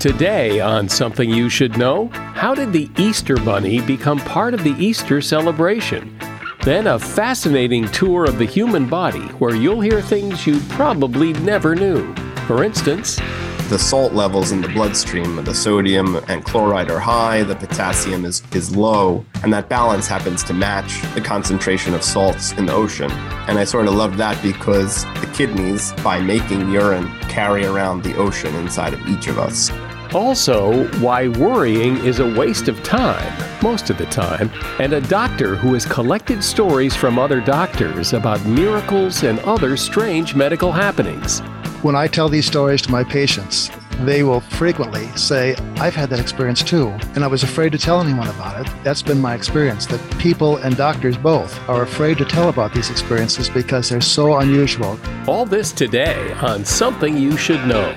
Today, on Something You Should Know, how did the Easter Bunny become part of the Easter celebration? Then, a fascinating tour of the human body where you'll hear things you probably never knew. For instance, the salt levels in the bloodstream, the sodium and chloride are high, the potassium is, is low, and that balance happens to match the concentration of salts in the ocean. And I sort of love that because the kidneys, by making urine, carry around the ocean inside of each of us. Also, why worrying is a waste of time, most of the time, and a doctor who has collected stories from other doctors about miracles and other strange medical happenings. When I tell these stories to my patients, they will frequently say, I've had that experience too, and I was afraid to tell anyone about it. That's been my experience, that people and doctors both are afraid to tell about these experiences because they're so unusual. All this today on Something You Should Know.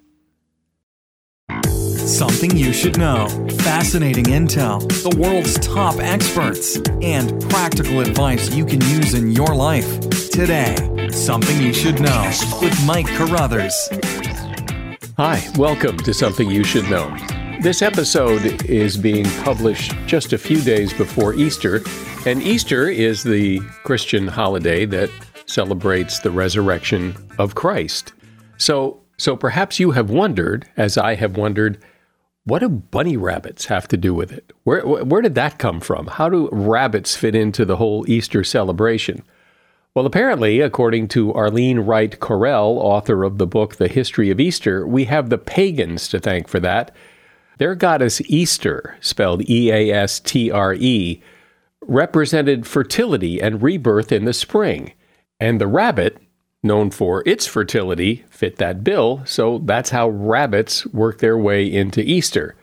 Something you should know. Fascinating intel, the world's top experts, and practical advice you can use in your life. Today, Something You Should Know with Mike Carruthers. Hi, welcome to Something You Should Know. This episode is being published just a few days before Easter, and Easter is the Christian holiday that celebrates the resurrection of Christ. So, so perhaps you have wondered, as I have wondered, what do bunny rabbits have to do with it? Where, where did that come from? How do rabbits fit into the whole Easter celebration? Well, apparently, according to Arlene Wright Correll, author of the book The History of Easter, we have the pagans to thank for that. Their goddess Easter, spelled E A S T R E, represented fertility and rebirth in the spring. And the rabbit, known for its fertility, fit that bill, so that's how rabbits work their way into Easter.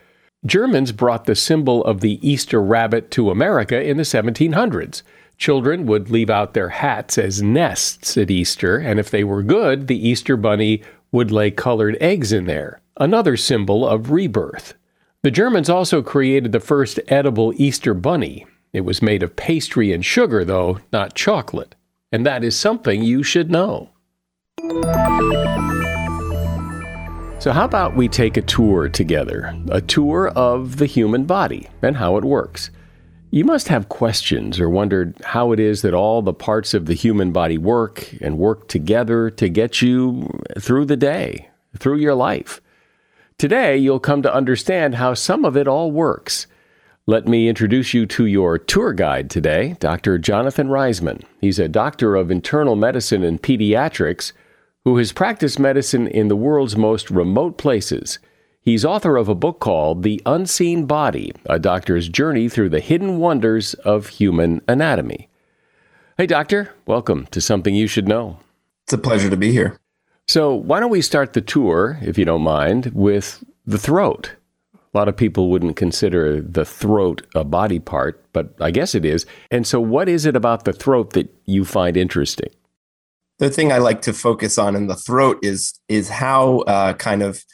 Germans brought the symbol of the Easter rabbit to America in the 1700s. Children would leave out their hats as nests at Easter, and if they were good, the Easter bunny would lay colored eggs in there, another symbol of rebirth. The Germans also created the first edible Easter bunny. It was made of pastry and sugar, though, not chocolate and that is something you should know. So, how about we take a tour together? A tour of the human body and how it works. You must have questions or wondered how it is that all the parts of the human body work and work together to get you through the day, through your life. Today, you'll come to understand how some of it all works let me introduce you to your tour guide today, Dr. Jonathan Reisman. He's a doctor of internal medicine and pediatrics who has practiced medicine in the world's most remote places. He's author of a book called The Unseen Body A Doctor's Journey Through the Hidden Wonders of Human Anatomy. Hey, Doctor, welcome to Something You Should Know. It's a pleasure to be here. So, why don't we start the tour, if you don't mind, with the throat? A lot of people wouldn't consider the throat a body part, but I guess it is. And so, what is it about the throat that you find interesting? The thing I like to focus on in the throat is is how uh, kind of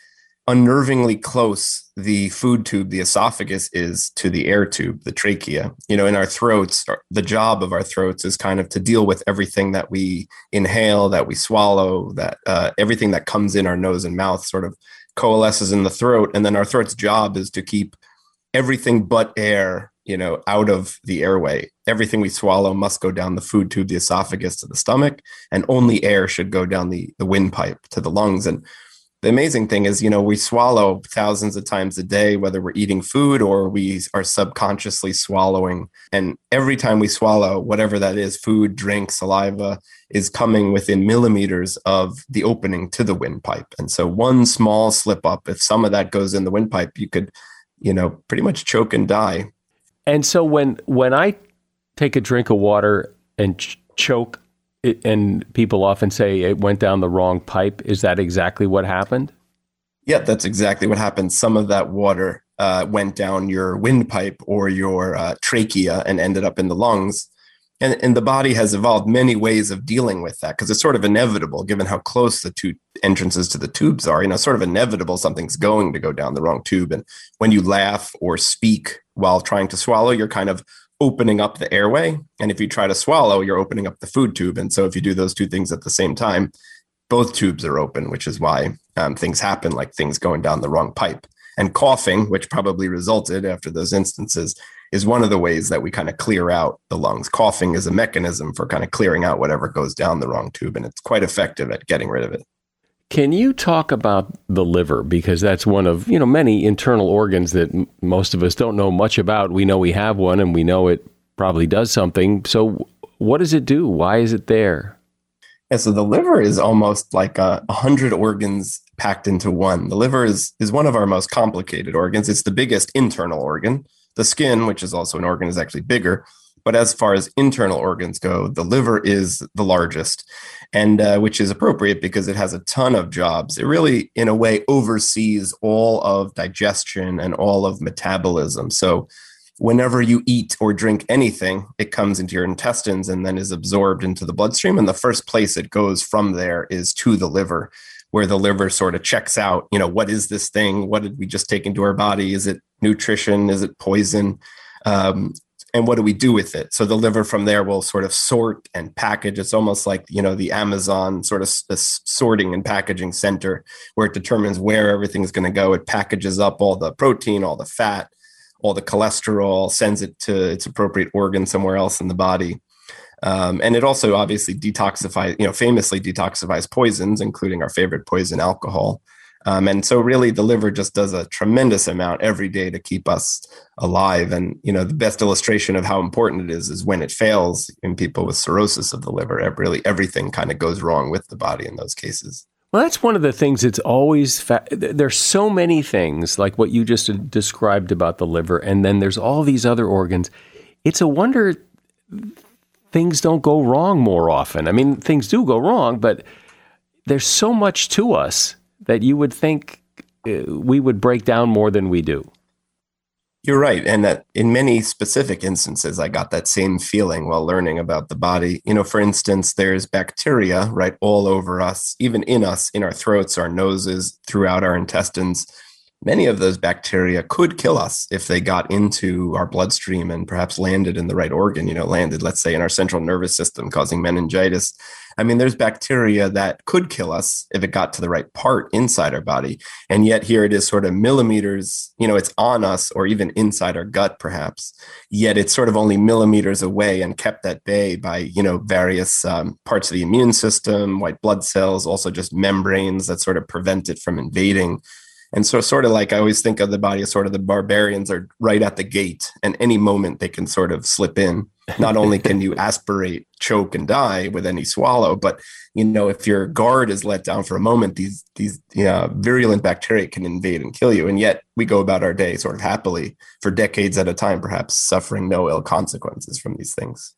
unnervingly close the food tube, the esophagus, is to the air tube, the trachea. You know, in our throats, the job of our throats is kind of to deal with everything that we inhale, that we swallow, that uh, everything that comes in our nose and mouth sort of coalesces in the throat. And then our throat's job is to keep everything but air, you know, out of the airway. Everything we swallow must go down the food tube, the esophagus to the stomach, and only air should go down the, the windpipe to the lungs. And the amazing thing is, you know, we swallow thousands of times a day, whether we're eating food or we are subconsciously swallowing. And every time we swallow, whatever that is food, drink, saliva is coming within millimeters of the opening to the windpipe. And so, one small slip up, if some of that goes in the windpipe, you could, you know, pretty much choke and die. And so, when when I take a drink of water and ch- choke, and people often say it went down the wrong pipe. Is that exactly what happened? Yeah, that's exactly what happened. Some of that water uh, went down your windpipe or your uh, trachea and ended up in the lungs. And, and the body has evolved many ways of dealing with that because it's sort of inevitable given how close the two entrances to the tubes are. You know, sort of inevitable something's going to go down the wrong tube. And when you laugh or speak while trying to swallow, you're kind of opening up the airway. And if you try to swallow, you're opening up the food tube. And so if you do those two things at the same time, both tubes are open, which is why um, things happen like things going down the wrong pipe. And coughing, which probably resulted after those instances, is one of the ways that we kind of clear out the lungs. Coughing is a mechanism for kind of clearing out whatever goes down the wrong tube, and it's quite effective at getting rid of it. Can you talk about the liver because that's one of, you know, many internal organs that m- most of us don't know much about. We know we have one and we know it probably does something. So what does it do? Why is it there? Yeah, so the liver is almost like a hundred organs packed into one. The liver is is one of our most complicated organs. It's the biggest internal organ. The skin, which is also an organ, is actually bigger. But as far as internal organs go, the liver is the largest, and uh, which is appropriate because it has a ton of jobs. It really, in a way, oversees all of digestion and all of metabolism. So, whenever you eat or drink anything, it comes into your intestines and then is absorbed into the bloodstream. And the first place it goes from there is to the liver, where the liver sort of checks out, you know, what is this thing? What did we just take into our body? Is it nutrition? Is it poison? Um, and what do we do with it? So the liver from there will sort of sort and package. It's almost like you know the amazon sort of sorting and packaging center where it determines where everything's going to go. It packages up all the protein all the fat all the cholesterol sends it to its appropriate organ somewhere else in the body. Um, and it also obviously detoxifies you know famously detoxifies poisons including our favorite poison alcohol um, and so really the liver just does a tremendous amount every day to keep us alive. And, you know, the best illustration of how important it is is when it fails in people with cirrhosis of the liver, really everything kind of goes wrong with the body in those cases. Well, that's one of the things that's always, fa- there's so many things like what you just described about the liver, and then there's all these other organs. It's a wonder things don't go wrong more often. I mean, things do go wrong, but there's so much to us that you would think uh, we would break down more than we do. You're right. And that in many specific instances, I got that same feeling while learning about the body. You know, for instance, there's bacteria right all over us, even in us, in our throats, our noses, throughout our intestines. Many of those bacteria could kill us if they got into our bloodstream and perhaps landed in the right organ, you know, landed, let's say, in our central nervous system, causing meningitis I mean, there's bacteria that could kill us if it got to the right part inside our body. And yet here it is sort of millimeters, you know, it's on us or even inside our gut, perhaps. Yet it's sort of only millimeters away and kept at bay by, you know, various um, parts of the immune system, white blood cells, also just membranes that sort of prevent it from invading. And so, sort of like I always think of the body as sort of the barbarians are right at the gate, and any moment they can sort of slip in. Not only can you aspirate, choke, and die with any swallow, but you know if your guard is let down for a moment, these these you know, virulent bacteria can invade and kill you. And yet we go about our day sort of happily for decades at a time, perhaps suffering no ill consequences from these things.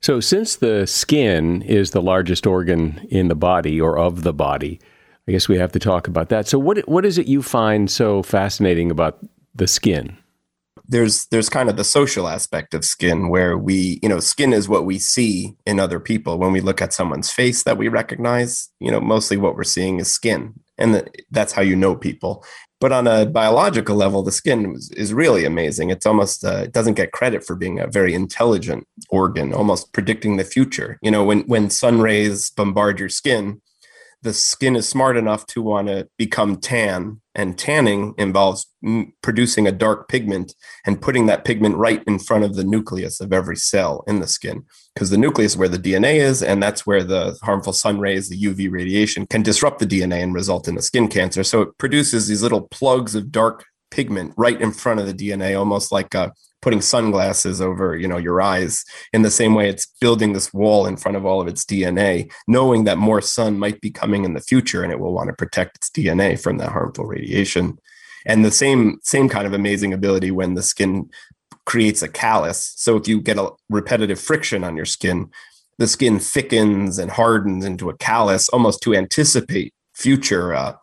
So, since the skin is the largest organ in the body or of the body, I guess we have to talk about that. So, what what is it you find so fascinating about the skin? There's there's kind of the social aspect of skin where we, you know, skin is what we see in other people. When we look at someone's face that we recognize, you know, mostly what we're seeing is skin, and the, that's how you know people. But on a biological level, the skin is, is really amazing. It's almost uh, it doesn't get credit for being a very intelligent organ, almost predicting the future. You know, when when sun rays bombard your skin, the skin is smart enough to want to become tan and tanning involves m- producing a dark pigment and putting that pigment right in front of the nucleus of every cell in the skin because the nucleus is where the dna is and that's where the harmful sun rays the uv radiation can disrupt the dna and result in a skin cancer. So it produces these little plugs of dark pigment right in front of the dna almost like a putting sunglasses over you know your eyes in the same way it's building this wall in front of all of its dna knowing that more sun might be coming in the future and it will want to protect its dna from that harmful radiation. And the same same kind of amazing ability when the skin creates a callus. So if you get a repetitive friction on your skin the skin thickens and hardens into a callus almost to anticipate future uh,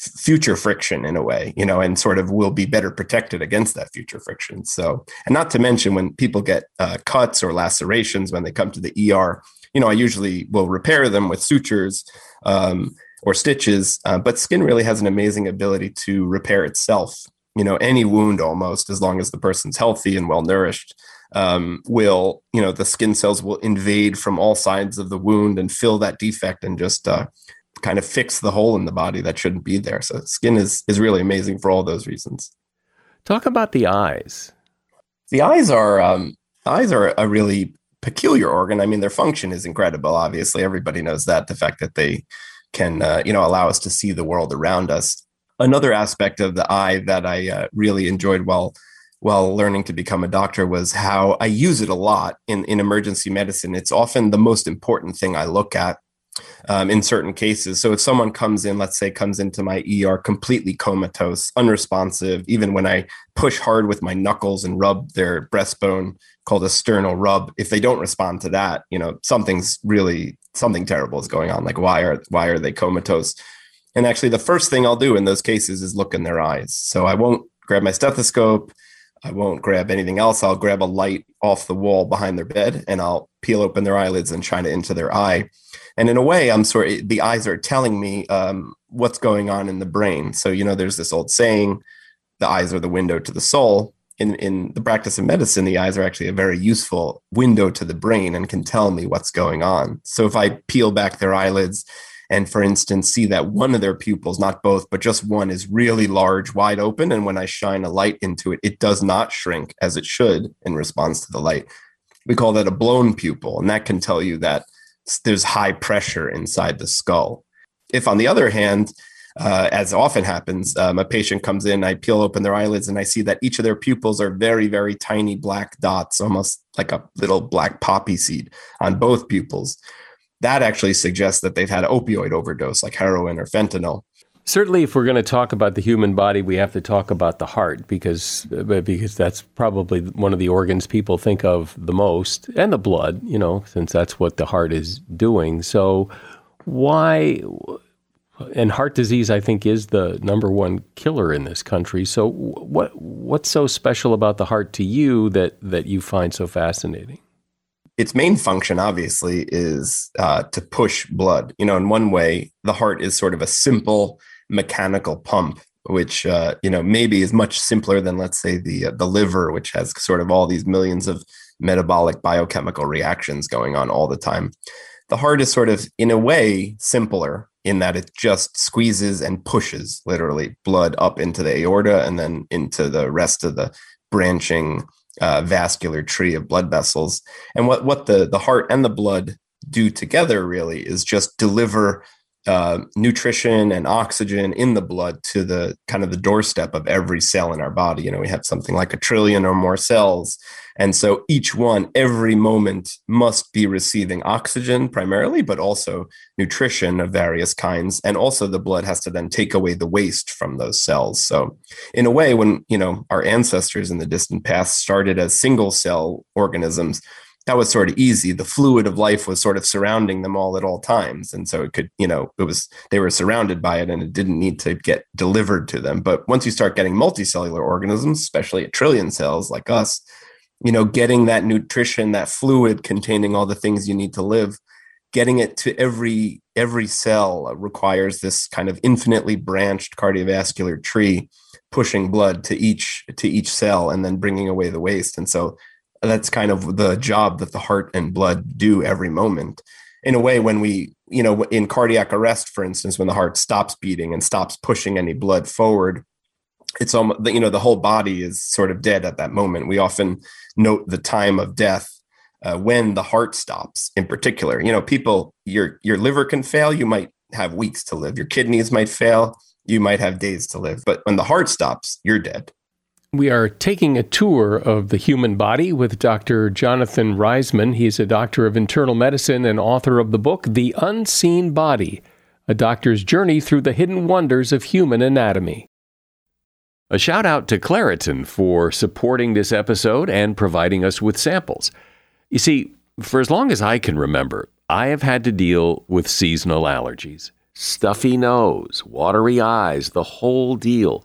future friction in a way, you know, and sort of will be better protected against that future friction. So, and not to mention when people get uh, cuts or lacerations when they come to the ER, you know, I usually will repair them with sutures um, or stitches, uh, but skin really has an amazing ability to repair itself. You know, any wound almost, as long as the person's healthy and well nourished, um, will, you know, the skin cells will invade from all sides of the wound and fill that defect and just uh, kind of fix the hole in the body that shouldn't be there. So skin is is really amazing for all those reasons. Talk about the eyes. The eyes are um, eyes are a really peculiar organ. I mean, their function is incredible. Obviously, everybody knows that. The fact that they can uh, you know allow us to see the world around us. Another aspect of the eye that I uh, really enjoyed while while learning to become a doctor was how I use it a lot in, in emergency medicine. It's often the most important thing I look at um, in certain cases. So if someone comes in, let's say, comes into my ER completely comatose, unresponsive, even when I push hard with my knuckles and rub their breastbone called a sternal rub, if they don't respond to that, you know, something's really something terrible is going on. Like why are why are they comatose? And actually, the first thing I'll do in those cases is look in their eyes. So I won't grab my stethoscope. I won't grab anything else. I'll grab a light off the wall behind their bed and I'll peel open their eyelids and shine it into their eye. And in a way i'm sort of the eyes are telling me um, what's going on in the brain. So you know there's this old saying the eyes are the window to the soul. In, in the practice of medicine the eyes are actually a very useful window to the brain and can tell me what's going on. So if i peel back their eyelids and for instance see that one of their pupils not both but just one is really large wide open and when i shine a light into it it does not shrink as it should in response to the light we call that a blown pupil and that can tell you that there's high pressure inside the skull. If, on the other hand, uh, as often happens, um, a patient comes in, I peel open their eyelids, and I see that each of their pupils are very, very tiny black dots, almost like a little black poppy seed on both pupils. That actually suggests that they've had opioid overdose, like heroin or fentanyl. Certainly, if we're going to talk about the human body, we have to talk about the heart because uh, because that's probably one of the organs people think of the most, and the blood, you know, since that's what the heart is doing. So, why? And heart disease, I think, is the number one killer in this country. So, what what's so special about the heart to you that that you find so fascinating? Its main function obviously is uh, to push blood. You know in one way the heart is sort of a simple mechanical pump which uh, you know maybe is much simpler than let's say the uh, the liver which has sort of all these millions of metabolic biochemical reactions going on all the time. The heart is sort of in a way simpler in that it just squeezes and pushes literally blood up into the aorta and then into the rest of the branching uh, vascular tree of blood vessels. And what what the the heart and the blood do together really is just deliver uh, nutrition and oxygen in the blood to the kind of the doorstep of every cell in our body. You know, we have something like a trillion or more cells. And so each one, every moment, must be receiving oxygen primarily, but also nutrition of various kinds. And also the blood has to then take away the waste from those cells. So, in a way, when, you know, our ancestors in the distant past started as single cell organisms, that was sort of easy. The fluid of life was sort of surrounding them all at all times. And so it could, you know, it was, they were surrounded by it and it didn't need to get delivered to them. But once you start getting multicellular organisms, especially a trillion cells like us, you know, getting that nutrition, that fluid containing all the things you need to live, getting it to every every cell requires this kind of infinitely branched cardiovascular tree pushing blood to each to each cell and then bringing away the waste. And so that's kind of the job that the heart and blood do every moment. In a way when we you know in cardiac arrest for instance when the heart stops beating and stops pushing any blood forward it's almost you know the whole body is sort of dead at that moment. We often note the time of death uh, when the heart stops in particular. You know people your your liver can fail. You might have weeks to live. Your kidneys might fail. You might have days to live. But when the heart stops you're dead we are taking a tour of the human body with Dr. Jonathan Reisman. He's a doctor of internal medicine and author of the book, The Unseen Body A Doctor's Journey Through the Hidden Wonders of Human Anatomy. A shout out to Claritin for supporting this episode and providing us with samples. You see, for as long as I can remember, I have had to deal with seasonal allergies stuffy nose, watery eyes, the whole deal.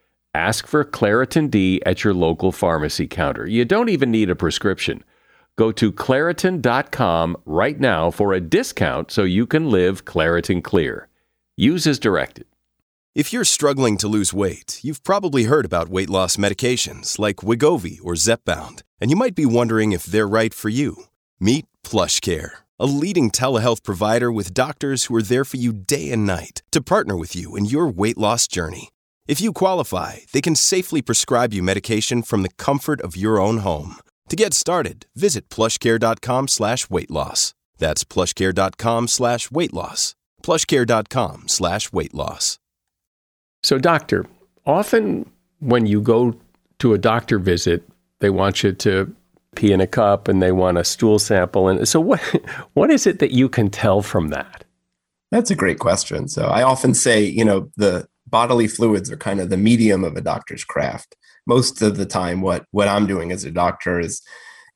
Ask for Claritin D at your local pharmacy counter. You don't even need a prescription. Go to Claritin.com right now for a discount so you can live Claritin Clear. Use as directed. If you're struggling to lose weight, you've probably heard about weight loss medications like Wegovy or Zepbound, and you might be wondering if they're right for you. Meet PlushCare, a leading telehealth provider with doctors who are there for you day and night to partner with you in your weight loss journey. If you qualify, they can safely prescribe you medication from the comfort of your own home. To get started, visit plushcare.com slash weight loss. That's plushcare.com slash weight loss. Plushcare.com slash weight loss. So, doctor, often when you go to a doctor visit, they want you to pee in a cup and they want a stool sample. And so what what is it that you can tell from that? That's a great question. So I often say, you know, the bodily fluids are kind of the medium of a doctor's craft. Most of the time, what what I'm doing as a doctor is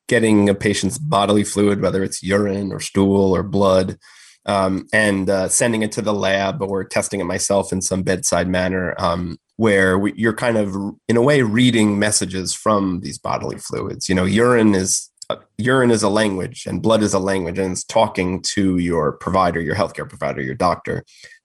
getting a patient's bodily fluid, whether it's urine or stool or blood, um, and uh, sending it to the lab or testing it myself in some bedside manner, um, where we, you're kind of, in a way, reading messages from these bodily fluids. You know, urine is uh, urine is a language, and blood is a language, and it's talking to your provider, your healthcare provider, your doctor,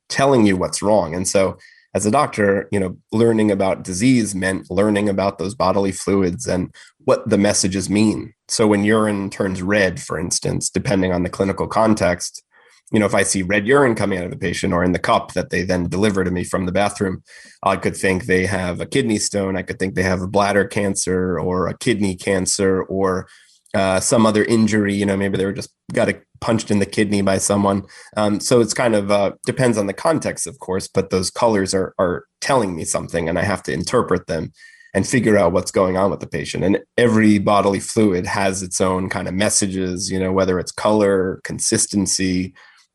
telling you what's wrong. And so as a doctor, you know, learning about disease meant learning about those bodily fluids and what the messages mean. So when urine turns red, for instance, depending on the clinical context, you know, if I see red urine coming out of a patient or in the cup that they then deliver to me from the bathroom, I could think they have a kidney stone. I could think they have a bladder cancer or a kidney cancer or uh, some other injury. You know, maybe they were just got a, punched in the kidney by someone. Um, so it's kind of uh, depends on the context, of course. But those colors are are telling me something, and I have to interpret them and figure out what's going on with the patient. And every bodily fluid has its own kind of messages. You know, whether it's color, consistency.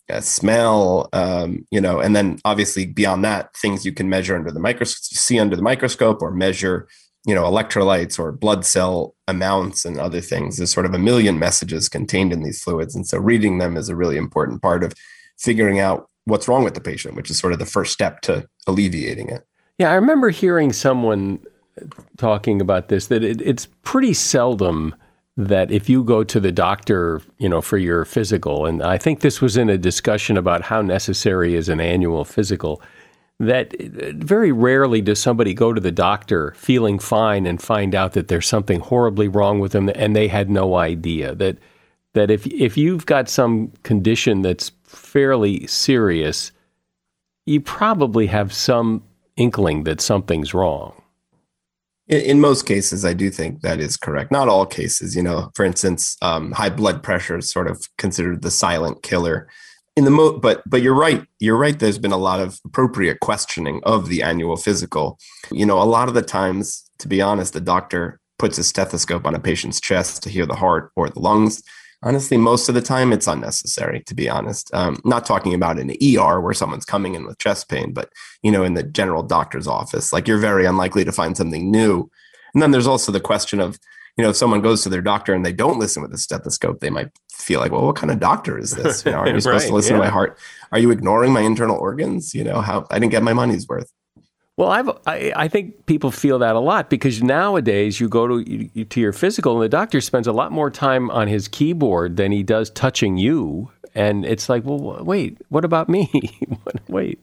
Uh, smell, um, you know, and then obviously beyond that, things you can measure under the microscope, see under the microscope, or measure you know, electrolytes or blood cell amounts and other things. There's sort of a million messages contained in these fluids. And so reading them is a really important part of figuring out what's wrong with the patient, which is sort of the first step to alleviating it. Yeah, I remember hearing someone talking about this that it, it's pretty seldom that if you go to the doctor, you know, for your physical, and I think this was in a discussion about how necessary is an annual physical, that very rarely does somebody go to the doctor feeling fine and find out that there's something horribly wrong with them and they had no idea that that if if you've got some condition that's fairly serious, you probably have some inkling that something's wrong. In, in, most cases, I do think that is correct. Not all cases, you know. For instance, um, high blood pressure is sort of considered the silent killer. In the mo, but but you're right. You're right. There's been a lot of appropriate questioning of the annual physical. You know, a lot of the times, to be honest, the doctor puts a stethoscope on a patient's chest to hear the heart or the lungs honestly most of the time it's unnecessary to be honest um, not talking about an er where someone's coming in with chest pain but you know in the general doctor's office like you're very unlikely to find something new and then there's also the question of you know if someone goes to their doctor and they don't listen with a stethoscope they might feel like well what kind of doctor is this you know are you supposed right, to listen yeah. to my heart are you ignoring my internal organs you know how i didn't get my money's worth well, I've, I, I think people feel that a lot because nowadays you go to you, to your physical and the doctor spends a lot more time on his keyboard than he does touching you, and it's like, well, wait, what about me? wait.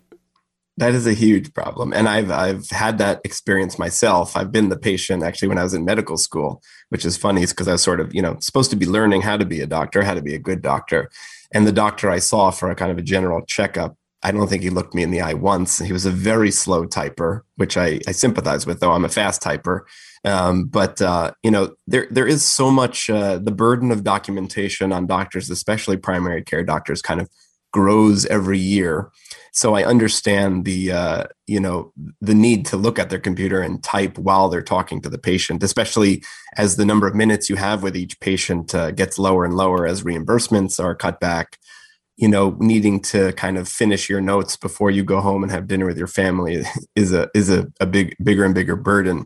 That is a huge problem, and I've I've had that experience myself. I've been the patient actually when I was in medical school, which is funny, because I was sort of you know supposed to be learning how to be a doctor, how to be a good doctor, and the doctor I saw for a kind of a general checkup I don't think he looked me in the eye once. He was a very slow typer, which I, I sympathize with, though I'm a fast typer. Um, but uh, you know, there there is so much uh, the burden of documentation on doctors, especially primary care doctors, kind of grows every year. So I understand the uh, you know the need to look at their computer and type while they're talking to the patient, especially as the number of minutes you have with each patient uh, gets lower and lower as reimbursements are cut back. You know needing to kind of finish your notes before you go home and have dinner with your family is a is a, a big bigger and bigger burden.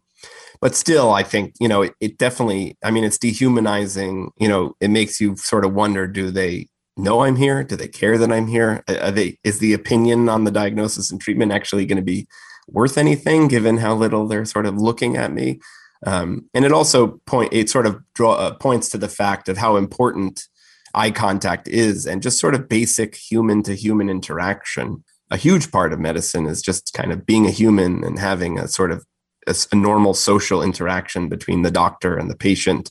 But still i think you know it, it, definitely i mean it's dehumanizing you know it makes you sort of wonder do they know i'm here? Do they care that i'm here? Are they is the opinion on the diagnosis and treatment actually going to be worth anything given how little they're sort of looking at me? Um, and it also point it sort of draw uh, points to the fact of how important eye contact is and just sort of basic human to human interaction. A huge part of medicine is just kind of being a human and having a sort of a, a normal social interaction between the doctor and the patient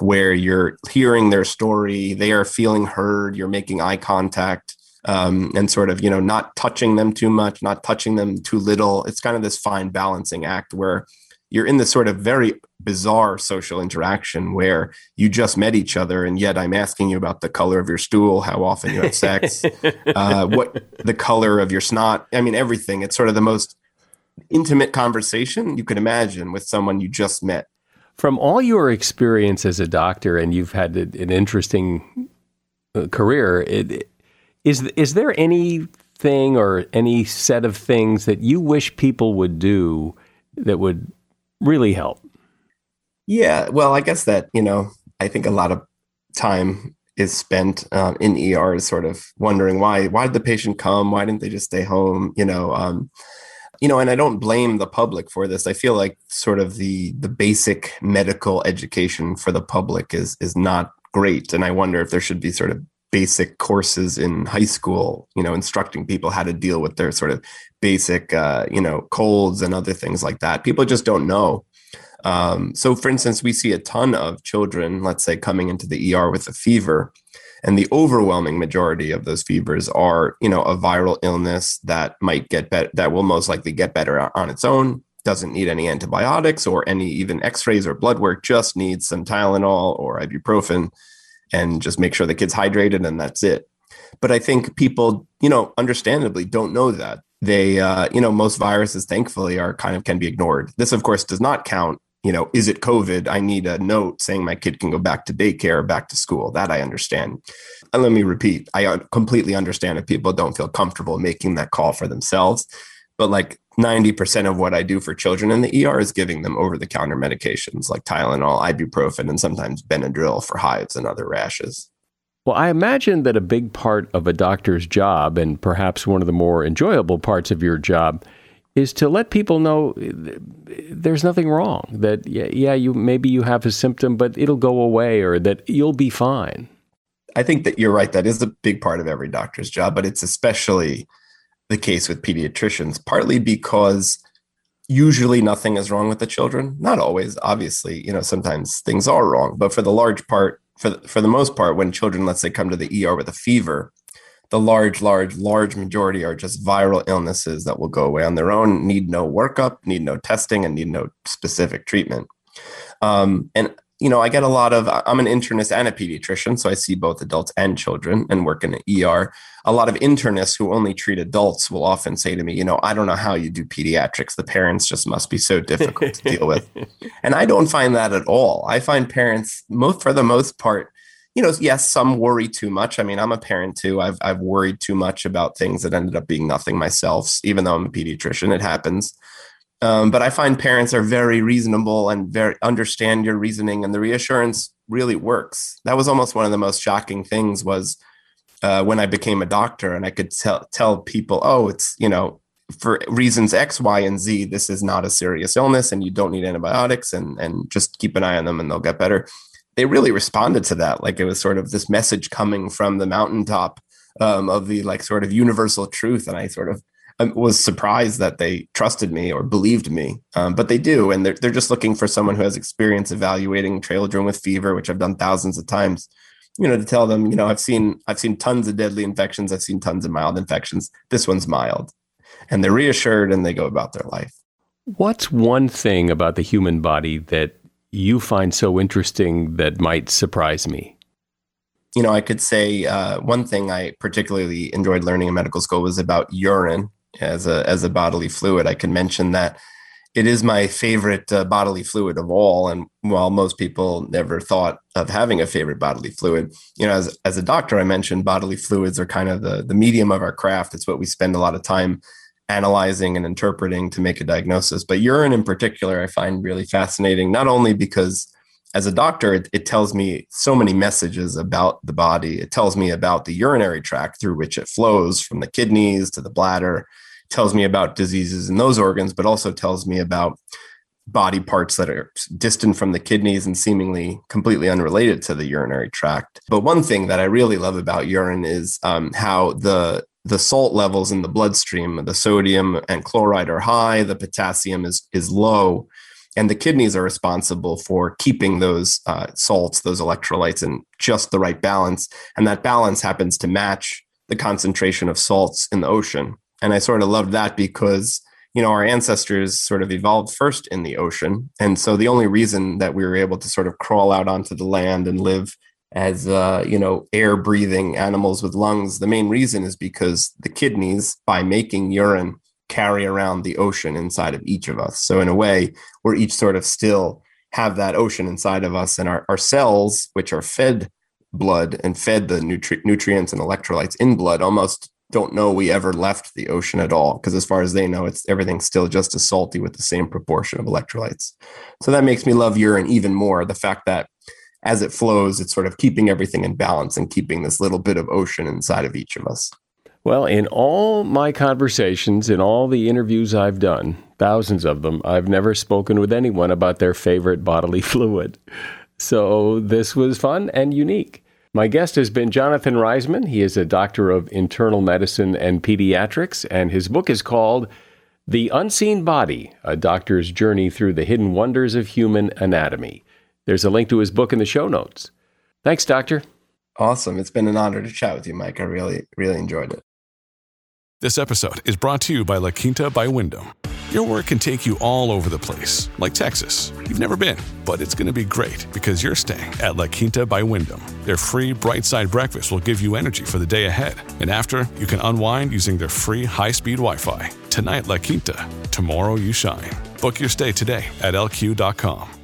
where you're hearing their story, they are feeling heard, you're making eye contact. Um, and sort of you know not touching them too much not touching them too little it's kind of this fine balancing act where you're in this sort of very bizarre social interaction where you just met each other and yet i'm asking you about the color of your stool how often you have sex uh, what the color of your snot i mean everything it's sort of the most intimate conversation you could imagine with someone you just met from all your experience as a doctor and you've had an interesting uh, career it, is is there anything or any set of things that you wish people would do that would really help? Yeah, well, I guess that, you know, I think a lot of time is spent um, in ER is sort of wondering why why did the patient come? Why didn't they just stay home? You know, um, you know, and I don't blame the public for this. I feel like sort of the the basic medical education for the public is is not great, and I wonder if there should be sort of basic courses in high school, you know, instructing people how to deal with their sort of basic, uh, you know, colds and other things like that. People just don't know. Um, so, for instance, we see a ton of children, let's say, coming into the ER with a fever, and the overwhelming majority of those fevers are, you know, a viral illness that might get better, that will most likely get better on its own. Doesn't need any antibiotics or any even X-rays or blood work. Just needs some Tylenol or ibuprofen and just make sure the kid's hydrated and that's it. But I think people, you know, understandably don't know that. They, uh, you know, most viruses, thankfully, are kind of can be ignored. This, of course, does not count. You know, is it COVID? I need a note saying my kid can go back to daycare back to school. That I understand. And let me repeat, I completely understand if people don't feel comfortable making that call for themselves. But like 90% of what I do for children in the ER is giving them over the counter medications like Tylenol, ibuprofen, and sometimes Benadryl for hives and other rashes. Well, I imagine that a big part of a doctor's job, and perhaps one of the more enjoyable parts of your job, is to let people know there's nothing wrong. That yeah, you maybe you have a symptom, but it'll go away, or that you'll be fine. I think that you're right. That is a big part of every doctor's job, but it's especially the case with pediatricians, partly because usually nothing is wrong with the children. Not always, obviously. You know, sometimes things are wrong, but for the large part, for the, for the most part, when children, let's say, come to the ER with a fever, the large, large, large majority are just viral illnesses that will go away on their own, need no workup, need no testing, and need no specific treatment. Um, and you know, I get a lot of, I'm an internist and a pediatrician, so I see both adults and children and work in an ER. A lot of internists who only treat adults will often say to me, you know, I don't know how you do pediatrics. The parents just must be so difficult to deal with. And I don't find that at all. I find parents, most for the most part, you know, yes, some worry too much. I mean, I'm a parent too. I've I've worried too much about things that ended up being nothing myself, even though I'm a pediatrician. It happens. Um, but I find parents are very reasonable and very understand your reasoning, and the reassurance really works. That was almost one of the most shocking things was uh, when I became a doctor, and I could tell tell people, oh, it's you know for reasons X, Y, and Z, this is not a serious illness, and you don't need antibiotics, and and just keep an eye on them, and they'll get better. They really responded to that, like it was sort of this message coming from the mountaintop um, of the like sort of universal truth, and I sort of I was surprised that they trusted me or believed me, um, but they do, and they're they're just looking for someone who has experience evaluating children with fever, which I've done thousands of times. You know, to tell them, you know, I've seen I've seen tons of deadly infections, I've seen tons of mild infections. This one's mild, and they're reassured and they go about their life. What's one thing about the human body that you find so interesting that might surprise me? You know, I could say uh, one thing I particularly enjoyed learning in medical school was about urine as a as a bodily fluid. I can mention that it is my favorite uh, bodily fluid of all. And while most people never thought of having a favorite bodily fluid, you know, as as a doctor, I mentioned bodily fluids are kind of the the medium of our craft. It's what we spend a lot of time analyzing and interpreting to make a diagnosis. But urine in particular, I find really fascinating, not only because as a doctor, it, it, tells me so many messages about the body. It tells me about the urinary tract through which it flows from the kidneys to the bladder tells me about diseases in those organs, but also tells me about body parts that are distant from the kidneys and seemingly completely unrelated to the urinary tract. But one thing that I really love about urine is um, how the the salt levels in the bloodstream, the sodium and chloride are high, the potassium is is low, and the kidneys are responsible for keeping those uh, salts, those electrolytes, in just the right balance, and that balance happens to match the concentration of salts in the ocean. And I sort of loved that because, you know, our ancestors sort of evolved first in the ocean. And so the only reason that we were able to sort of crawl out onto the land and live as, uh, you know, air breathing animals with lungs, the main reason is because the kidneys, by making urine, carry around the ocean inside of each of us. So in a way, we're each sort of still have that ocean inside of us and our, our cells, which are fed blood and fed the nutri- nutrients and electrolytes in blood almost don't know we ever left the ocean at all because as far as they know it's everything's still just as salty with the same proportion of electrolytes so that makes me love urine even more the fact that as it flows it's sort of keeping everything in balance and keeping this little bit of ocean inside of each of us well in all my conversations in all the interviews i've done thousands of them i've never spoken with anyone about their favorite bodily fluid so this was fun and unique my guest has been Jonathan Reisman. He is a doctor of internal medicine and pediatrics, and his book is called The Unseen Body A Doctor's Journey Through the Hidden Wonders of Human Anatomy. There's a link to his book in the show notes. Thanks, Doctor. Awesome. It's been an honor to chat with you, Mike. I really, really enjoyed it. This episode is brought to you by La Quinta by Wyndham. Your work can take you all over the place, like Texas. You've never been, but it's going to be great because you're staying at La Quinta by Wyndham. Their free bright side breakfast will give you energy for the day ahead. And after, you can unwind using their free high speed Wi Fi. Tonight, La Quinta. Tomorrow, you shine. Book your stay today at lq.com.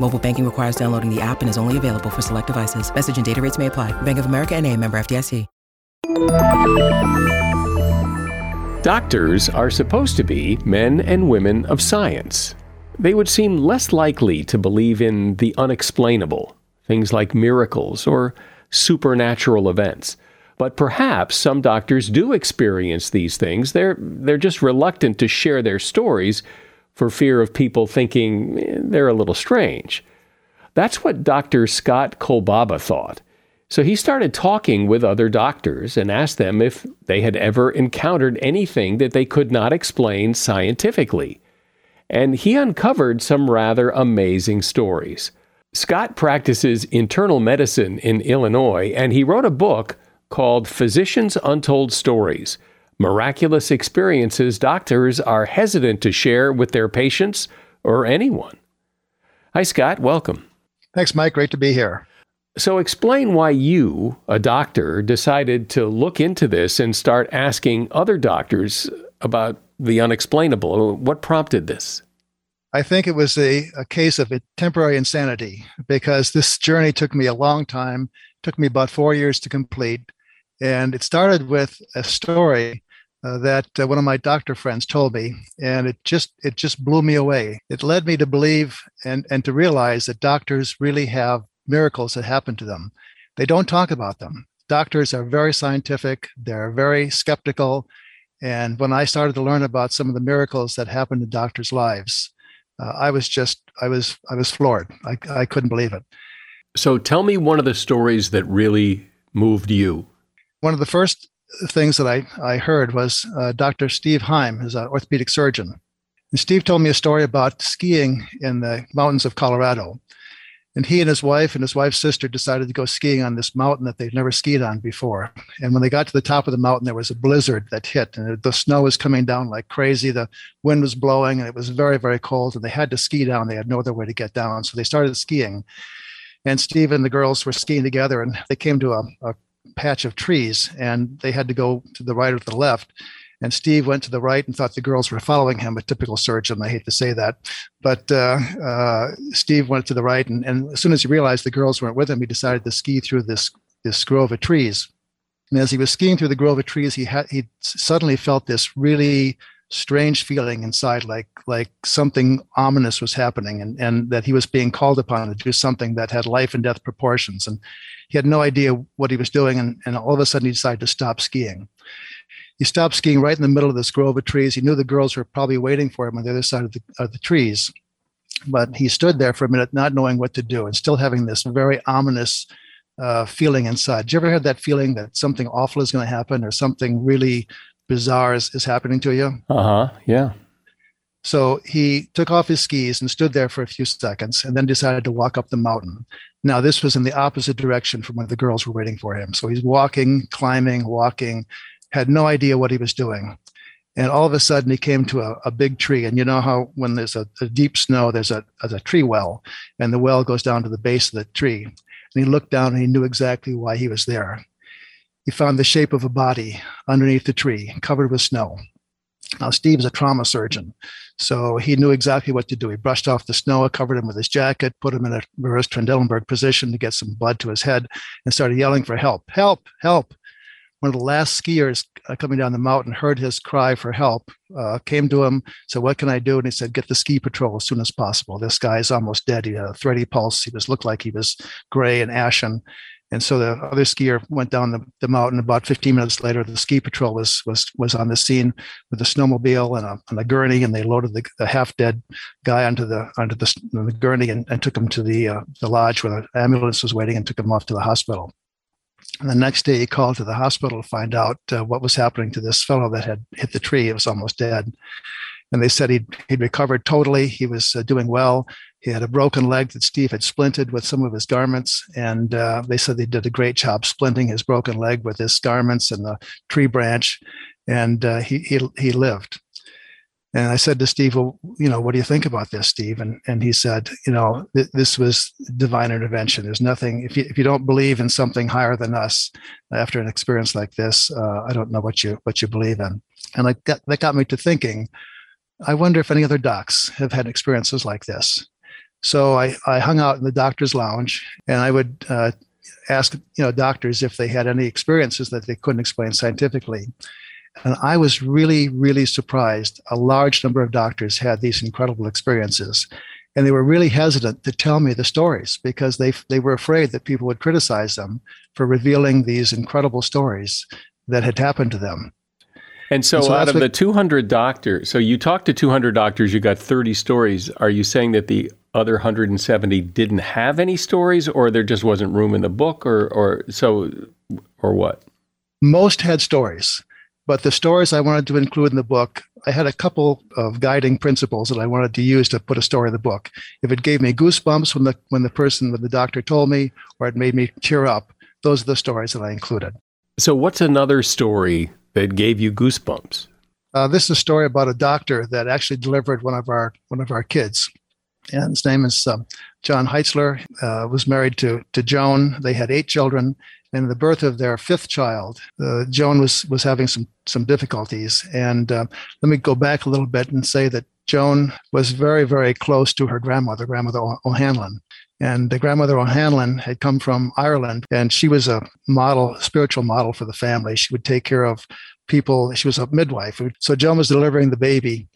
Mobile banking requires downloading the app and is only available for select devices. Message and data rates may apply. Bank of America and a member FDIC. Doctors are supposed to be men and women of science. They would seem less likely to believe in the unexplainable, things like miracles or supernatural events. But perhaps some doctors do experience these things. They're, they're just reluctant to share their stories for fear of people thinking eh, they're a little strange. That's what Dr. Scott Kolbaba thought. So he started talking with other doctors and asked them if they had ever encountered anything that they could not explain scientifically. And he uncovered some rather amazing stories. Scott practices internal medicine in Illinois, and he wrote a book called Physicians Untold Stories Miraculous Experiences Doctors Are Hesitant to Share with Their Patients or Anyone. Hi, Scott. Welcome. Thanks, Mike. Great to be here. So, explain why you, a doctor, decided to look into this and start asking other doctors about the unexplainable. What prompted this? I think it was a, a case of temporary insanity because this journey took me a long time, took me about four years to complete. And it started with a story uh, that uh, one of my doctor friends told me, and it just it just blew me away. It led me to believe and and to realize that doctors really have miracles that happen to them. They don't talk about them. Doctors are very scientific, they're very skeptical. And when I started to learn about some of the miracles that happen in doctors' lives, uh, I was just, I was, I was floored. I, I couldn't believe it. So tell me one of the stories that really moved you. One of the first things that I, I heard was uh, Dr. Steve Heim, who's an orthopedic surgeon. And Steve told me a story about skiing in the mountains of Colorado. And he and his wife and his wife's sister decided to go skiing on this mountain that they'd never skied on before. And when they got to the top of the mountain, there was a blizzard that hit, and the snow was coming down like crazy. The wind was blowing, and it was very, very cold. And they had to ski down. They had no other way to get down. So they started skiing. And Steve and the girls were skiing together, and they came to a, a patch of trees, and they had to go to the right or to the left. And Steve went to the right and thought the girls were following him, a typical surgeon. I hate to say that. But uh, uh, Steve went to the right. And, and as soon as he realized the girls weren't with him, he decided to ski through this, this grove of trees. And as he was skiing through the grove of trees, he had he suddenly felt this really strange feeling inside, like like something ominous was happening, and and that he was being called upon to do something that had life and death proportions. And he had no idea what he was doing, and, and all of a sudden he decided to stop skiing. He stopped skiing right in the middle of this grove of trees. He knew the girls were probably waiting for him on the other side of the, of the trees. But he stood there for a minute, not knowing what to do and still having this very ominous uh, feeling inside. Do you ever have that feeling that something awful is going to happen or something really bizarre is, is happening to you? Uh huh. Yeah. So he took off his skis and stood there for a few seconds and then decided to walk up the mountain. Now, this was in the opposite direction from where the girls were waiting for him. So he's walking, climbing, walking, had no idea what he was doing. And all of a sudden, he came to a, a big tree. And you know how when there's a, a deep snow, there's a, there's a tree well, and the well goes down to the base of the tree. And he looked down and he knew exactly why he was there. He found the shape of a body underneath the tree, covered with snow. Now, Steve's a trauma surgeon, so he knew exactly what to do. He brushed off the snow, covered him with his jacket, put him in a reverse Trendelenburg position to get some blood to his head, and started yelling for help, help, help one of the last skiers uh, coming down the mountain heard his cry for help, uh, came to him, said, What can I do? And he said, Get the ski patrol as soon as possible. This guy is almost dead. He had a thready pulse. He was looked like he was gray and ashen. And so the other skier went down the, the mountain. About 15 minutes later, the ski patrol was was was on the scene with a snowmobile and a, and a gurney, and they loaded the, the half dead guy onto the onto the, the gurney and, and, took him to the uh, the lodge where the ambulance was waiting and took him off to the hospital. And the next day, he called to the hospital to find out uh, what was happening to this fellow that had hit the tree. He was almost dead. And they said he'd, he'd recovered totally. He was uh, doing well. He had a broken leg that Steve had splinted with some of his garments. And uh, they said they did a great job splinting his broken leg with his garments and the tree branch. And uh, he, he, he lived. And I said to Steve, well, you know, what do you think about this, Steve? And, and he said, you know, th- this was divine intervention. There's nothing, if you, if you don't believe in something higher than us after an experience like this, uh, I don't know what you, what you believe in. And got, that got me to thinking, I wonder if any other docs have had experiences like this. So I, I hung out in the doctor's lounge and I would uh, ask, you know, doctors if they had any experiences that they couldn't explain scientifically. And I was really, really surprised. A large number of doctors had these incredible experiences. And they were really hesitant to tell me the stories because they, they were afraid that people would criticize them for revealing these incredible stories that had happened to them. And so, and so out of what, the 200 doctors, so you talked to 200 doctors, you got 30 stories. Are you saying that the other 170 didn't have any stories, or there just wasn't room in the book, or, or so, or what? Most had stories. But the stories I wanted to include in the book, I had a couple of guiding principles that I wanted to use to put a story in the book. If it gave me goosebumps when the when the person, when the doctor told me, or it made me cheer up, those are the stories that I included. So, what's another story that gave you goosebumps? Uh, this is a story about a doctor that actually delivered one of our one of our kids, and his name is uh, John Heitzler. Uh, was married to to Joan. They had eight children, and the birth of their fifth child, uh, Joan was was having some some difficulties. And uh, let me go back a little bit and say that Joan was very very close to her grandmother, grandmother O'Hanlon. And the grandmother O'Hanlon had come from Ireland, and she was a model, spiritual model for the family. She would take care of people. She was a midwife. So Joan was delivering the baby,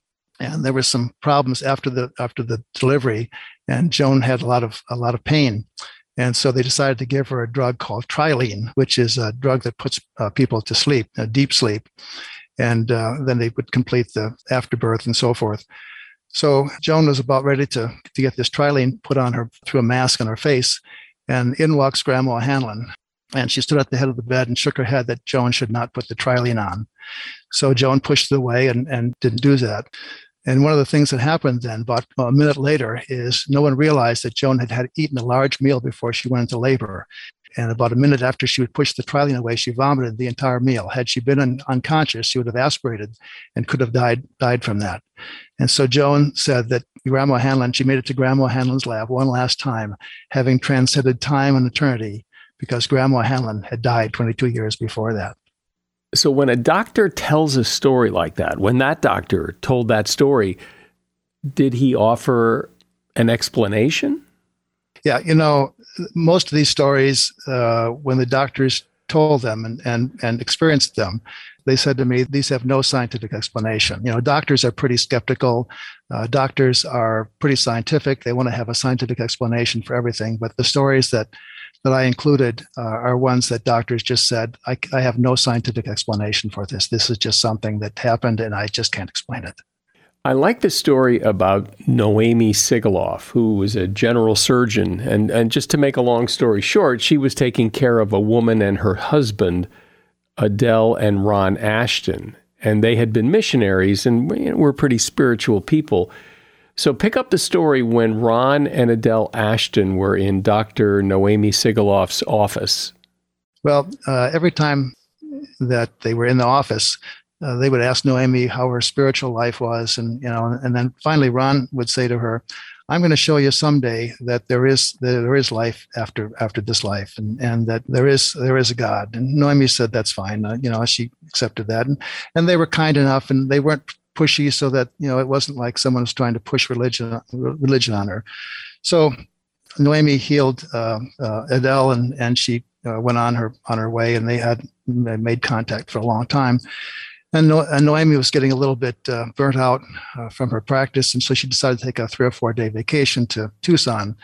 and there were some problems after the after the delivery, and Joan had a lot of a lot of pain. And so they decided to give her a drug called Trilene, which is a drug that puts uh, people to sleep, a deep sleep. And uh, then they would complete the afterbirth and so forth. So Joan was about ready to, to get this Trilene put on her through a mask on her face. And in walks Grandma Hanlon. And she stood at the head of the bed and shook her head that Joan should not put the Trilene on. So Joan pushed it away and, and didn't do that. And one of the things that happened then, about a minute later, is no one realized that Joan had had eaten a large meal before she went into labor. And about a minute after she would push the trilene away, she vomited the entire meal. Had she been un- unconscious, she would have aspirated and could have died died from that. And so Joan said that Grandma Hanlon, she made it to Grandma Hanlon's lab one last time, having transcended time and eternity, because Grandma Hanlon had died 22 years before that. So when a doctor tells a story like that, when that doctor told that story, did he offer an explanation? Yeah, you know, most of these stories, uh, when the doctors told them and, and, and experienced them, they said to me, these have no scientific explanation. You know, doctors are pretty skeptical. Uh, doctors are pretty scientific. They want to have a scientific explanation for everything. But the stories that that I included uh, are ones that doctors just said, I, I have no scientific explanation for this. This is just something that happened and I just can't explain it. I like the story about Noemi Sigaloff, who was a general surgeon. And, and just to make a long story short, she was taking care of a woman and her husband, Adele and Ron Ashton. And they had been missionaries and were pretty spiritual people. So pick up the story when Ron and Adele Ashton were in Dr. Noemi Sigaloff's office. Well, uh, every time that they were in the office, uh, they would ask Noemi how her spiritual life was, and you know, and then finally Ron would say to her, "I'm going to show you someday that there is that there is life after after this life, and and that there is there is a God." And Noemi said, "That's fine." Uh, you know, she accepted that, and and they were kind enough, and they weren't pushy so that you know it wasn't like someone was trying to push religion religion on her. So Noemi healed uh, uh, Adele, and and she uh, went on her on her way, and they had made contact for a long time. And, no- and Noemi was getting a little bit uh, burnt out uh, from her practice, and so she decided to take a three or four day vacation to Tucson.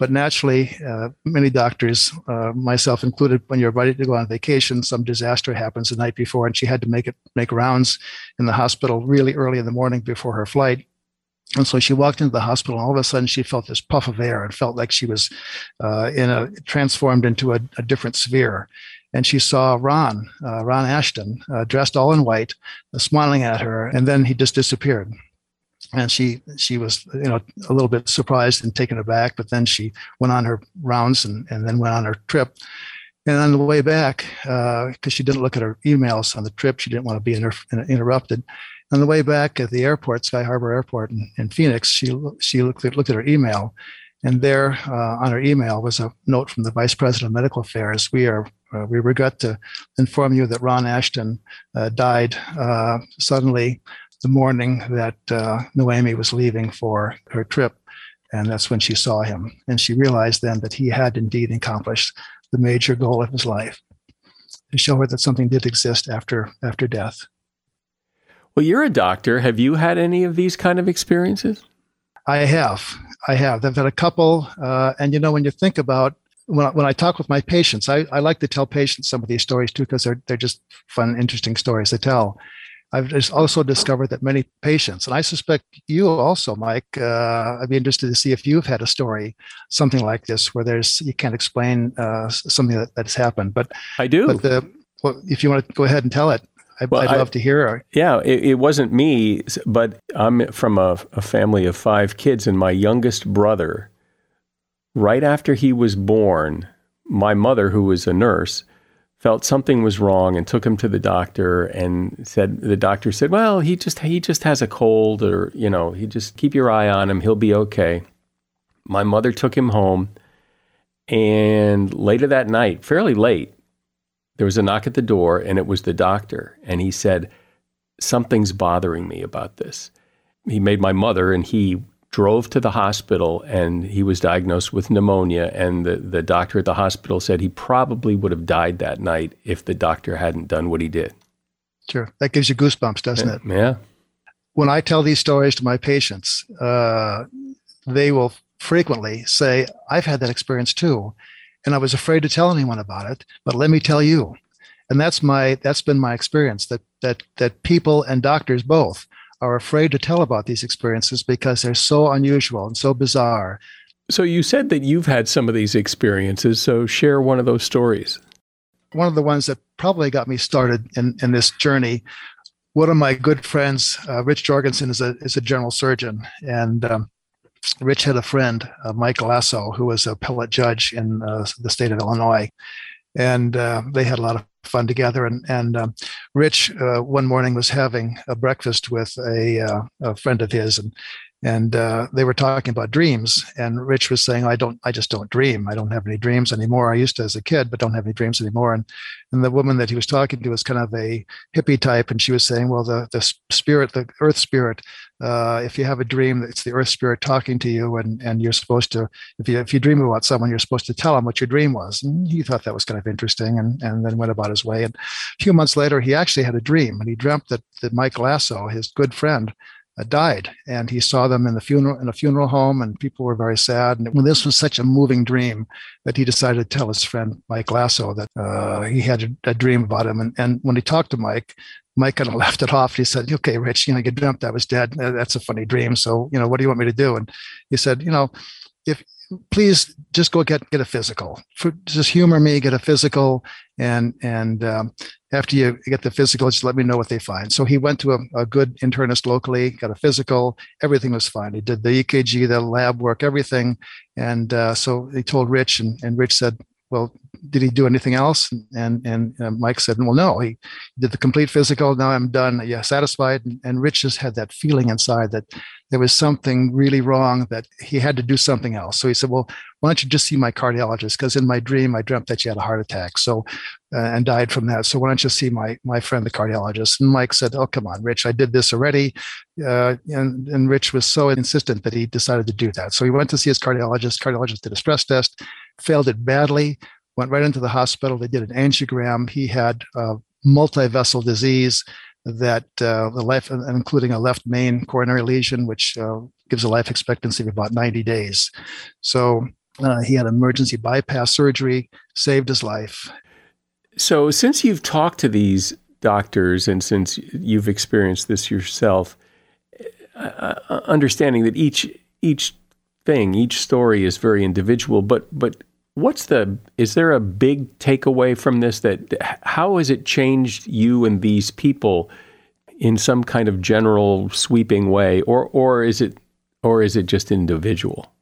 But naturally, uh, many doctors, uh, myself included, when you're ready to go on vacation, some disaster happens the night before, and she had to make it make rounds in the hospital really early in the morning before her flight. And so she walked into the hospital, and all of a sudden she felt this puff of air and felt like she was uh, in a transformed into a, a, different sphere. And she saw Ron, uh, Ron Ashton, uh, dressed all in white, uh, smiling at her, and then he just disappeared and she she was you know a little bit surprised and taken aback but then she went on her rounds and, and then went on her trip. And on the way back because uh, she didn't look at her emails on the trip she didn't want to be inter- interrupted. On the way back at the airport, Sky Harbor Airport in, in Phoenix, she she looked at, looked at her email, and there uh, on her email was a note from the Vice President of Medical Affairs. We are uh, we regret to inform you that Ron Ashton uh, died uh, suddenly the morning that uh, Noemi was leaving for her trip, and that's when she saw him, and she realized then that he had indeed accomplished the major goal of his life to show her that something did exist after after death. Well, you're a doctor. Have you had any of these kind of experiences? I have. I have. I've had a couple. Uh, and you know, when you think about when I, when I talk with my patients, I, I like to tell patients some of these stories too because they're they're just fun, interesting stories to tell. I've also discovered that many patients, and I suspect you also, Mike. Uh, I'd be interested to see if you've had a story, something like this, where there's you can't explain uh, something that, that's happened. But I do. But the, well, if you want to go ahead and tell it, I, well, I'd love I, to hear. Yeah, it, it, wasn't me, but I'm from a, a family of five kids, and my youngest brother, right after he was born, my mother, who was a nurse, felt something was wrong and took him to the doctor and said the doctor said, "Well, he just he just has a cold, or you know, he just keep your eye on him, he'll be okay." My mother took him home, and later that night, fairly late, there was a knock at the door and it was the doctor. And he said, Something's bothering me about this. He made my mother and he drove to the hospital and he was diagnosed with pneumonia. And the, the doctor at the hospital said he probably would have died that night if the doctor hadn't done what he did. Sure. That gives you goosebumps, doesn't it? Yeah. When I tell these stories to my patients, uh, they will frequently say, I've had that experience too and I was afraid to tell anyone about it. But let me tell you, and that's my that's been my experience that that that people and doctors both are afraid to tell about these experiences because they're so unusual and so bizarre. So you said that you've had some of these experiences. So share one of those stories. One of the ones that probably got me started in, in this journey. One of my good friends, uh, Rich Jorgensen, is a is a general surgeon, and um, Rich had a friend, uh, Mike Lasso, who was a appellate judge in uh, the state of Illinois, and uh, they had a lot of fun together. And and um, Rich uh, one morning was having a breakfast with a, uh, a friend of his, and and uh, they were talking about dreams and rich was saying i don't i just don't dream. I don't have any dreams anymore. I used to as a kid but don't have any dreams anymore. And and the woman that he was talking to was kind of a hippie type and she was saying well the the spirit the earth spirit uh, if you have a dream it's the earth spirit talking to you and and you're supposed to if you if you dream about someone you're supposed to tell them what your dream was. And he thought that was kind of interesting and and then went about his way. And a few months later he actually had a dream and he dreamt that that mike lasso his good friend died, and he saw them in the funeral in a funeral home, and people were very sad. And this was such a moving dream, that he decided to tell his friend Mike Lasso that uh, he had a, a, dream about him. And, and when he talked to Mike, Mike kind of laughed it off. He said, "Okay, Rich, you know, you dreamt I was dead. That's a funny dream. So, you know, what do you want me to do?" And he said, "You know, if please just go get get a physical. For, just humor me, get a physical, and and um, after you get the physical, just let me know what they find. So he went to a, a, good internist locally, got a physical. Everything was fine. He did the EKG, the lab work, everything. And uh, so he told Rich, and, and Rich said, well, did he do anything else? And and uh, Mike said, well, no, he did the complete physical. Now I'm done. Yeah, satisfied. And, and Rich just had that feeling inside that there was something really wrong that he had to do something else. So he said, well, why don't you just see my cardiologist? Because in my dream, I dreamt that you had a heart attack. So, uh, and died from that. So why don't you see my, my friend, the cardiologist? And Mike said, oh, come on, Rich, I did this already. Uh, and, and Rich was so insistent that he decided to do that. So he went to see his cardiologist. Cardiologist did a stress test, failed it badly, went right into the hospital. They did an angiogram. He had uh, multi-vessel disease that uh, the life, including a left main coronary lesion, which uh, gives a life expectancy of about 90 days. So uh, he had emergency bypass surgery, saved his life. So, since you've talked to these doctors and since you've experienced this yourself, uh, uh, understanding that each each thing, each story is very individual, but but what's the is there a big takeaway from this that how has it changed you and these people in some kind of general sweeping way or or is it or is it just individual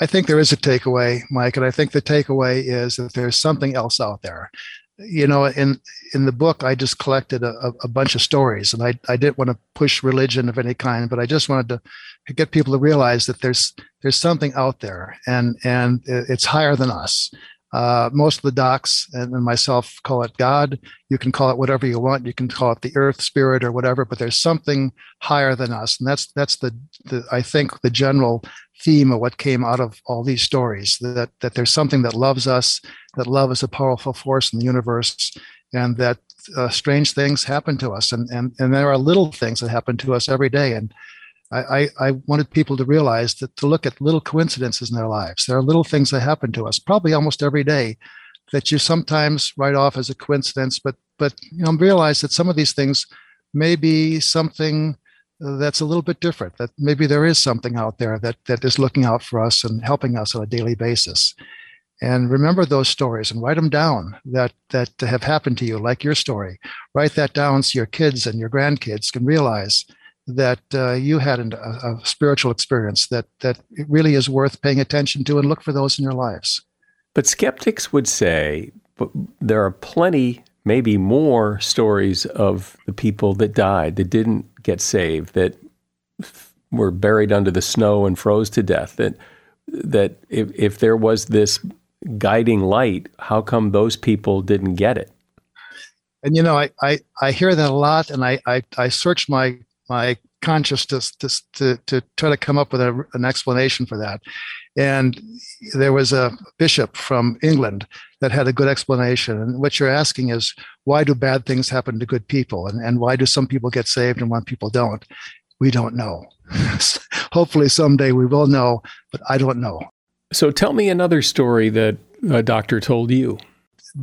I think there is a takeaway, Mike, and I think the takeaway is that there's something else out there. You know, in in the book, I just collected a, a bunch of stories, and I I didn't want to push religion of any kind, but I just wanted to get people to realize that there's there's something out there, and and it's higher than us. Uh, most of the docs and myself call it God. You can call it whatever you want. You can call it the Earth Spirit or whatever. But there's something higher than us, and that's that's the, the I think the general theme of what came out of all these stories. That that there's something that loves us. That love is a powerful force in the universe, and that uh, strange things happen to us, and and and there are little things that happen to us every day, and I, I, wanted people to realize that to look at little coincidences in their lives. There are little things that happen to us, probably almost every day, that you sometimes write off as a coincidence, but but you know realize that some of these things may be something that's a little bit different. That maybe there is something out there that that is looking out for us and helping us on a daily basis. And remember those stories and write them down that that have happened to you, like your story. Write that down so your kids and your grandkids can realize that uh, you had a, a, spiritual experience that that it really is worth paying attention to and look for those in your lives. But skeptics would say there are plenty, maybe more stories of the people that died that didn't get saved, that were buried under the snow and froze to death. That that if, if there was this guiding light, how come those people didn't get it? And you know, I, I, I hear that a lot, and I, I, I search my my consciousness to, to, to try to come up with a, an explanation for that. And there was a bishop from England that had a good explanation. And what you're asking is, why do bad things happen to good people? And, and why do some people get saved and one people don't? We don't know. Hopefully someday we will know, but I don't know. So tell me another story that a doctor told you.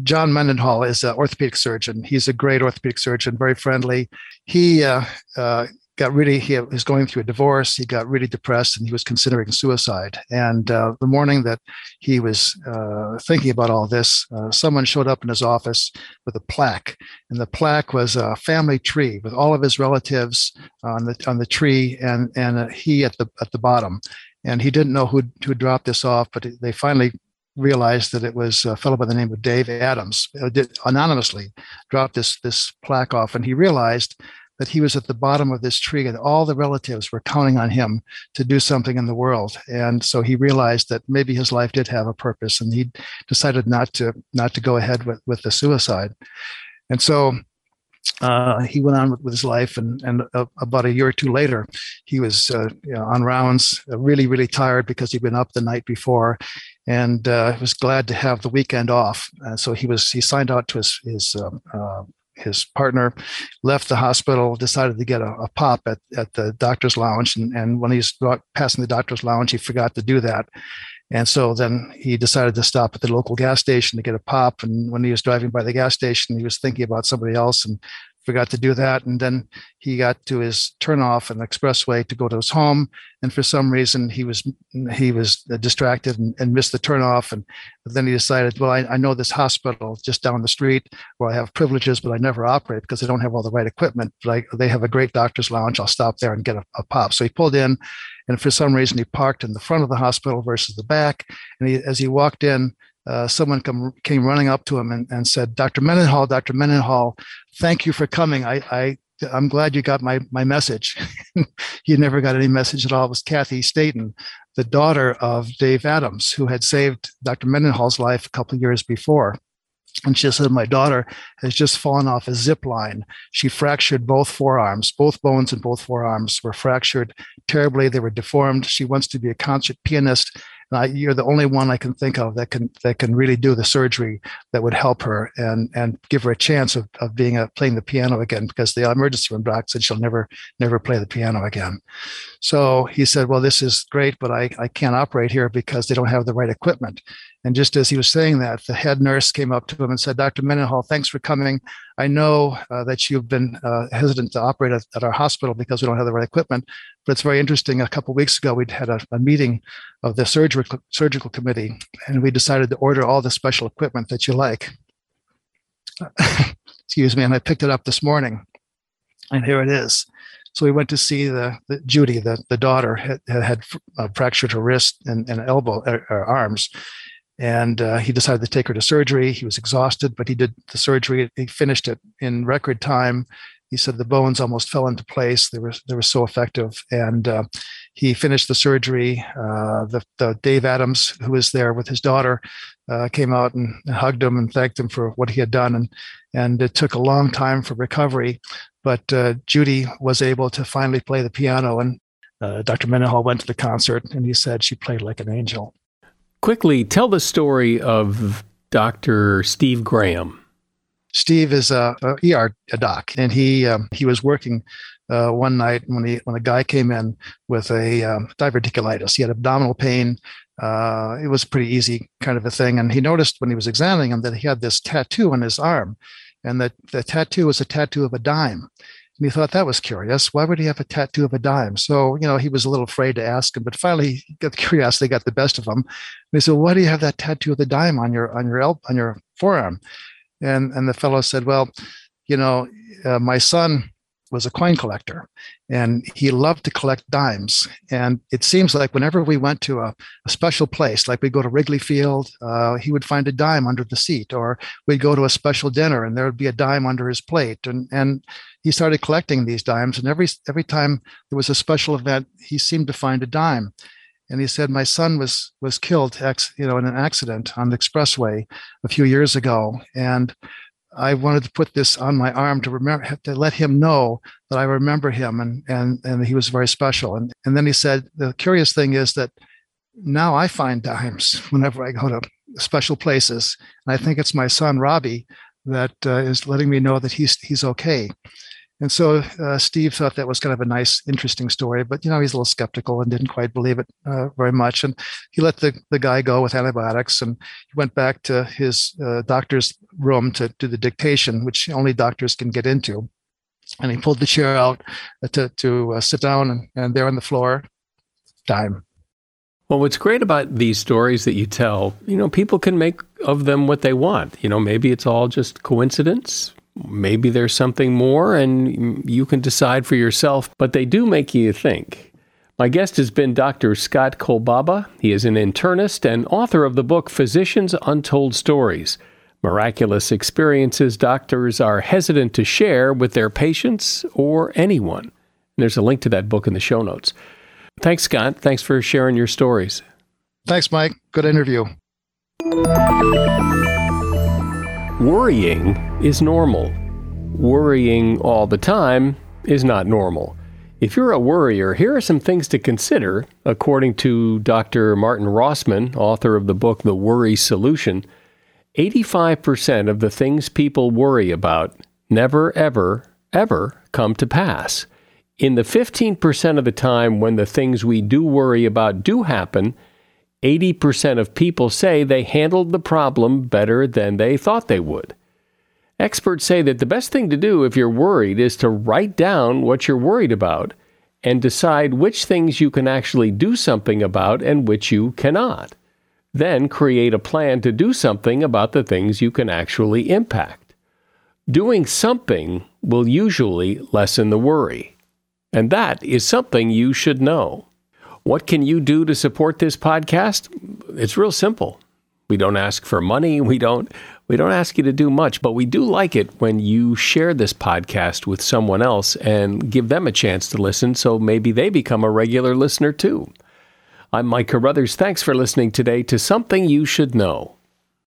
John Mendenhall is an orthopedic surgeon. He's a great orthopedic surgeon, very friendly. He uh, uh, got really he was going through a divorce he got really depressed and he was considering suicide and uh, the morning that he was uh, thinking about all this uh, someone showed up in his office with a plaque and the plaque was a family tree with all of his relatives on the on the tree and and he at the at the bottom and he didn't know who who dropped this off but they finally realized that it was a fellow by the name of Dave Adams uh, did anonymously dropped this this plaque off and he realized that he was at the bottom of this tree and all the relatives were counting on him to do something in the world. And so he realized that maybe his life did have a purpose and he decided not to not to go ahead with, with the suicide. And so uh, he went on with, with, his life, and, and uh, about a year or two later, he was uh, you know, on rounds, uh, really, really tired because he'd been up the night before, and uh, was glad to have the weekend off. And so he was he signed out to his his um, uh, his partner left the hospital, decided to get a, a pop at, at the doctor's lounge. And, and when he was passing the doctor's lounge, he forgot to do that. And so then he decided to stop at the local gas station to get a pop. And when he was driving by the gas station, he was thinking about somebody else and forgot to do that. And then he got to his turnoff and expressway to go to his home. And for some reason, he was he was distracted and, and missed the turnoff. And then he decided, well, I, I, know this hospital just down the street where I have privileges, but I never operate because they don't have all the right equipment. But I, they have a great doctor's lounge. I'll stop there and get a, a pop. So he pulled in. And for some reason, he parked in the front of the hospital versus the back. And he, as he walked in, uh, someone come, came running up to him and, and said, Dr. Mendenhall, Dr. Mendenhall, thank you for coming. I, I, I'm glad you got my, my message. he never got any message at all. It was Kathy Staten, the daughter of Dave Adams, who had saved Dr. Mendenhall's life a couple years before. And she said, My daughter has just fallen off a zip line. She fractured both forearms, both bones in both forearms were fractured terribly. They were deformed. She wants to be a concert pianist uh, you're the only one I can think of that can that can really do the surgery that would help her and and give her a chance of, of being a, playing the piano again because the emergency room doc said she'll never never play the piano again. So he said, well, this is great, but I, I can't operate here because they don't have the right equipment. And just as he was saying that, the head nurse came up to him and said, Dr. Mendenhall, thanks for coming. I know uh, that you've been uh, hesitant to operate at, at, our hospital because we don't have the right equipment, but it's very interesting. A couple weeks ago, we'd had a, a meeting of the surgical, surgical committee, and we decided to order all the special equipment that you like. Excuse me, and I picked it up this morning, and here it is. So we went to see the, the Judy, the, the daughter, had, had uh, fractured her wrist and, and elbow, uh, arms, and uh, he decided to take her to surgery. He was exhausted, but he did the surgery. He finished it in record time. He said the bones almost fell into place. They were they were so effective, and uh, he finished the surgery. Uh, the, the, Dave Adams, who was there with his daughter, uh, came out and hugged him and thanked him for what he had done. And and it took a long time for recovery, but uh, Judy was able to finally play the piano. And uh, Dr. Mendenhall went to the concert, and he said she played like an angel. Quickly, tell the story of Dr. Steve Graham. Steve is a, a ER a doc, and he um, he was working uh, one night when he when a guy came in with a um, diverticulitis. He had abdominal pain. Uh, it was pretty easy kind of a thing, and he noticed when he was examining him that he had this tattoo on his arm, and that the tattoo was a tattoo of a dime. And he thought that was curious. Why would he have a tattoo of a dime? So, you know, he was a little afraid to ask him, but finally he got curiosity got the best of him. And he said, Why do you have that tattoo of the dime on your on your on your forearm? And and the fellow said, Well, you know, uh, my son was a coin collector and he loved to collect dimes. And it seems like whenever we went to a, a special place, like we go to Wrigley Field, uh, he would find a dime under the seat, or we'd go to a special dinner and there would be a dime under his plate. And, and he started collecting these dimes. And every, every time there was a special event, he seemed to find a dime. And he said, my son was, was killed, you know, in an accident on the expressway a few years ago. And I wanted to put this on my arm to remember to let him know that I remember him and and and he was very special. And and then he said the curious thing is that now I find dimes whenever I go to special places, and I think it's my son Robbie that uh, is letting me know that he's he's okay. And so uh, Steve thought that was kind of a nice, interesting story, but you know he's a little skeptical and didn't quite believe it uh, very much. And he let the, the guy go with antibiotics, and he went back to his uh, doctor's room to do the dictation, which only doctors can get into. And he pulled the chair out uh, to to uh, sit down, and, and there on the floor, time. Well, what's great about these stories that you tell, you know, people can make of them what they want. You know, maybe it's all just coincidence maybe there's something more and you can decide for yourself, but they do make you think. My guest has been Dr. Scott Kolbaba. He is an internist and author of the book Physicians Untold Stories Miraculous Experiences Doctors Are Hesitant to Share with Their Patients or Anyone. And there's a link to that book in the show notes. Thanks, Scott. Thanks for sharing your stories. Thanks, Mike. Good interview. Worrying is normal. Worrying all the time is not normal. If you're a worrier, here are some things to consider, according to Dr. Martin Rossman, author of the book The Worry Solution. 85% of the things people worry about never, ever, ever come to pass. In the 15% of the time when the things we do worry about do happen, 80% of people say they handled the problem better than they thought they would. Experts say that the best thing to do if you're worried is to write down what you're worried about and decide which things you can actually do something about and which you cannot. Then create a plan to do something about the things you can actually impact. Doing something will usually lessen the worry. And that is something you should know. What can you do to support this podcast? It's real simple. We don't ask for money. We don't we don't ask you to do much, but we do like it when you share this podcast with someone else and give them a chance to listen so maybe they become a regular listener too. I'm Mike Carruthers. Thanks for listening today to Something You Should Know.